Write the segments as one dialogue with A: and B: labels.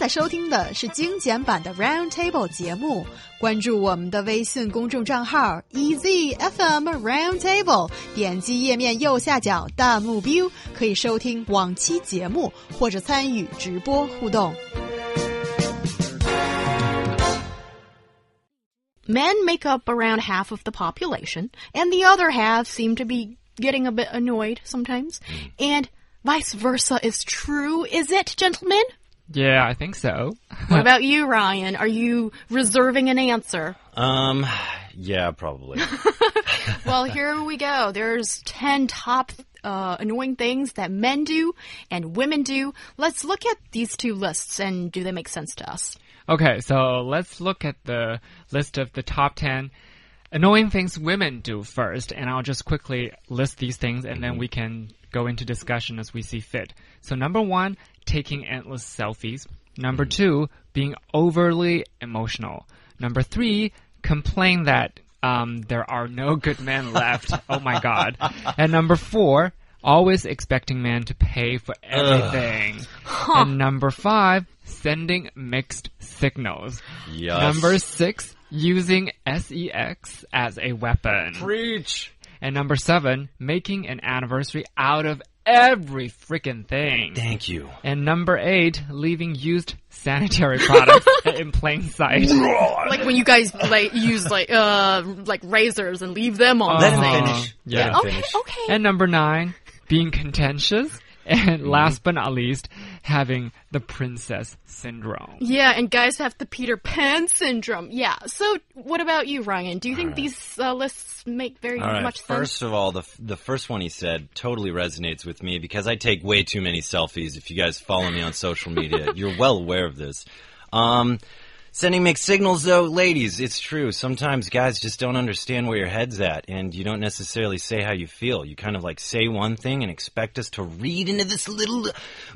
A: 在收听的是精简版的 Round Table 节目。关注我们的微信公众账号 EZFM Round Table，点击页面右下角弹幕 view，可以收听往期节目或者参与直播互动。
B: Men make up around half of the population, and the other half seem to be getting a bit annoyed sometimes. And vice versa is true, is it, gentlemen?
C: Yeah, I think so.
B: What about you, Ryan? Are you reserving an answer?
D: Um, yeah, probably.
B: Well, here we go. There's 10 top uh, annoying things that men do and women do. Let's look at these two lists and do they make sense to us?
C: Okay, so let's look at the list of the top 10 annoying things women do first, and I'll just quickly list these things and then we can go into discussion as we see fit. So, number one, taking endless selfies. Number two, being overly emotional. Number three, complain that um, there are no good men left. oh my god. And number four, always expecting men to pay for everything. And number five, sending mixed signals.
D: Yes.
C: Number six, using sex as a weapon.
D: Preach.
C: And number seven, making an anniversary out of every freaking thing.
D: Thank you.
C: And number eight, leaving used sanitary products in plain sight.
B: Like when you guys like use like uh like razors and leave them on
D: Let
B: the
D: him
B: thing.
D: finish.
C: yeah.
D: Let him
B: Okay,
D: finish.
B: okay.
C: And number nine, being contentious. And last but not least, having the princess syndrome.
B: Yeah, and guys have the Peter Pan syndrome. Yeah. So, what about you, Ryan? Do you think these uh, lists make very
D: All right.
B: much sense?
D: First of all, the the first one he said totally resonates with me because I take way too many selfies. If you guys follow me on social media, you're well aware of this. Um, sending mixed signals, though, ladies, it's true. Sometimes guys just don't understand where your head's at, and you don't necessarily say how you feel. You kind of like say one thing and expect us to read into this little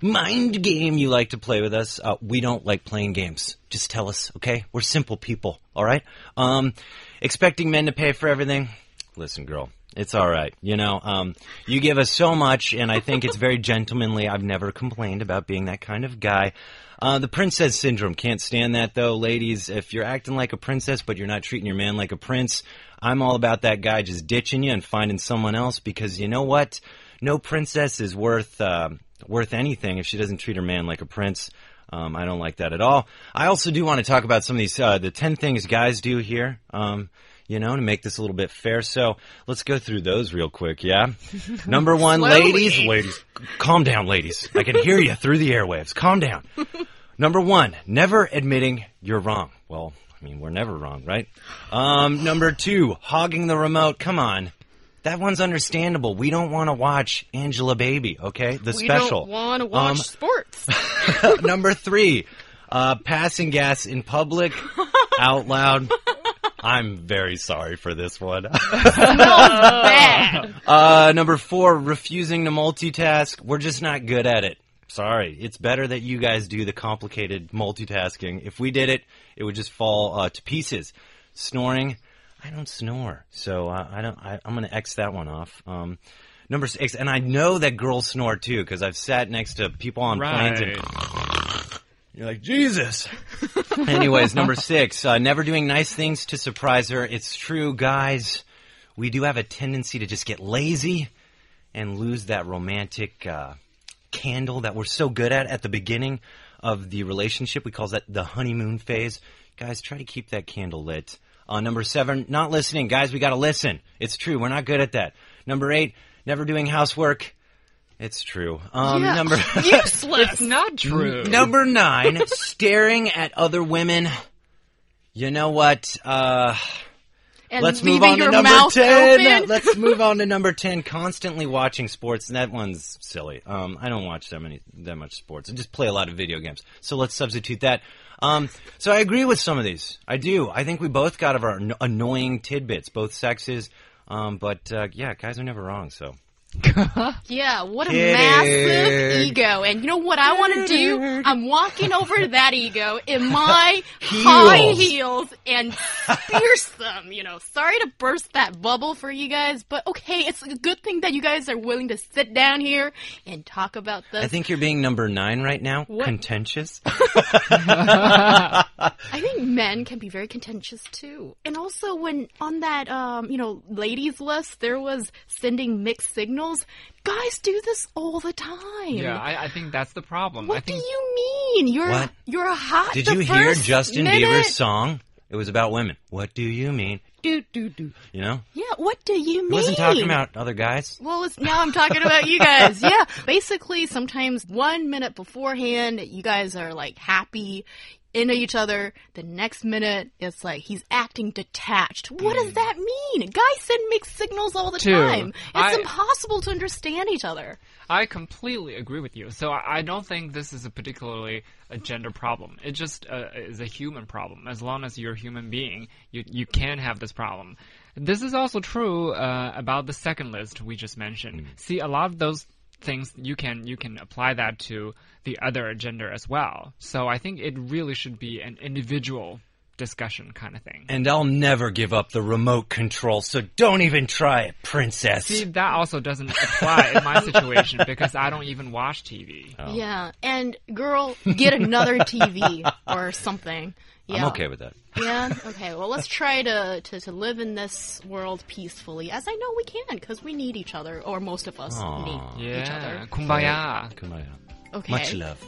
D: mind game you like to play with us. Uh, we don't like playing games. Just tell us, okay? We're simple people, all right? Um, expecting men to pay for everything. Listen, girl, it's all right. You know, um, you give us so much, and I think it's very gentlemanly. I've never complained about being that kind of guy. Uh, the princess syndrome can't stand that though, ladies. If you're acting like a princess but you're not treating your man like a prince, I'm all about that guy just ditching you and finding someone else because you know what? No princess is worth uh, worth anything if she doesn't treat her man like a prince. Um, I don't like that at all. I also do want to talk about some of these uh, the ten things guys do here. Um, you know, to make this a little bit fair. So let's go through those real quick. Yeah. Number one,
B: Slowly.
D: ladies, ladies, calm down, ladies. I can hear you through the airwaves. Calm down. Number one, never admitting you're wrong. Well, I mean, we're never wrong, right? Um, number two, hogging the remote. Come on. That one's understandable. We don't want to watch Angela Baby, okay? The
B: we
D: special.
B: don't want to watch
D: Um,
B: sports.
D: Number three, uh, passing gas in public, out loud. I'm very sorry for this one.
B: Bad.
D: Uh, number four, refusing to multitask. We're just not good at it. Sorry. It's better that you guys do the complicated multitasking. If we did it, it would just fall uh, to pieces. Snoring. I don't snore, so uh, I don't. I, I'm going to X that one off. Um, number six, and I know that girls snore too because I've sat next to people on planes and you're like, Jesus. Anyways, number six, uh, never doing nice things to surprise her. It's true, guys. We do have a tendency to just get lazy and lose that romantic uh, candle that we're so good at at the beginning of the relationship. We call that the honeymoon phase. Guys, try to keep that candle lit. Uh, number seven, not listening. Guys, we got to listen. It's true. We're not good at that. Number eight, never doing housework. It's true. Um,
B: Yeah.
D: Number
B: Useless.
C: It's not true.
D: Number nine, staring at other women. You know what? Uh,
B: And
D: let's move on to number
B: mouth
D: 10.
B: open.
D: Let's move on to number 10. Constantly watching sports. That one's silly. Um, I don't watch that many, that much sports. I just play a lot of video games. So let's substitute that. Um, so I agree with some of these. I do. I think we both got of our annoying tidbits, both sexes. Um, but, uh, yeah, guys are never wrong, so.
B: Yeah, what a
D: Kidding.
B: massive ego ego. And you know what I want to do? I'm walking over to that ego in my high heels and pierce them. You know, sorry to burst that bubble for you guys, but okay, it's a good thing that you guys are willing to sit down here and talk about this.
D: I think you're being number nine right now.
B: What?
D: Contentious.
B: I think men can be very contentious too. And also when on that um, you know, ladies list there was sending mixed signals, guys do this all the time.
C: Yeah, I, I think that's the problem. I
B: What do you mean? You're
D: What?
B: you're a hot.
D: Did
B: the
D: you hear Justin
B: minute.
D: Bieber's song? It was about women. What do you mean?
B: Do do do.
D: You know?
B: Yeah, what do you mean?
D: He wasn't talking about other guys.
B: Well, it's, now I'm talking about you guys. Yeah. Basically, sometimes one minute beforehand, you guys are like happy into each other. The next minute, it's like he's acting detached. What does that mean? Guys send mixed signals all the
C: Two.
B: time. It's
C: I-
B: impossible to understand each other.
C: I completely agree with you. So I I don't think this is a particularly a gender problem. It just uh, is a human problem. As long as you're a human being, you you can have this problem. This is also true uh, about the second list we just mentioned. See, a lot of those things you can you can apply that to the other gender as well. So I think it really should be an individual discussion kind of thing.
D: And I'll never give up the remote control, so don't even try it, princess.
C: See, that also doesn't apply in my situation because I don't even watch TV. Oh.
B: Yeah. And girl, get another TV or something. Yeah.
D: I'm okay with that.
B: Yeah. Okay. Well, let's try to, to, to live in this world peacefully, as I know we can, because we need each other, or most of us need each
C: Yeah,
B: other.
C: kumbaya.
D: Kumbaya.
B: Okay.
D: Much love.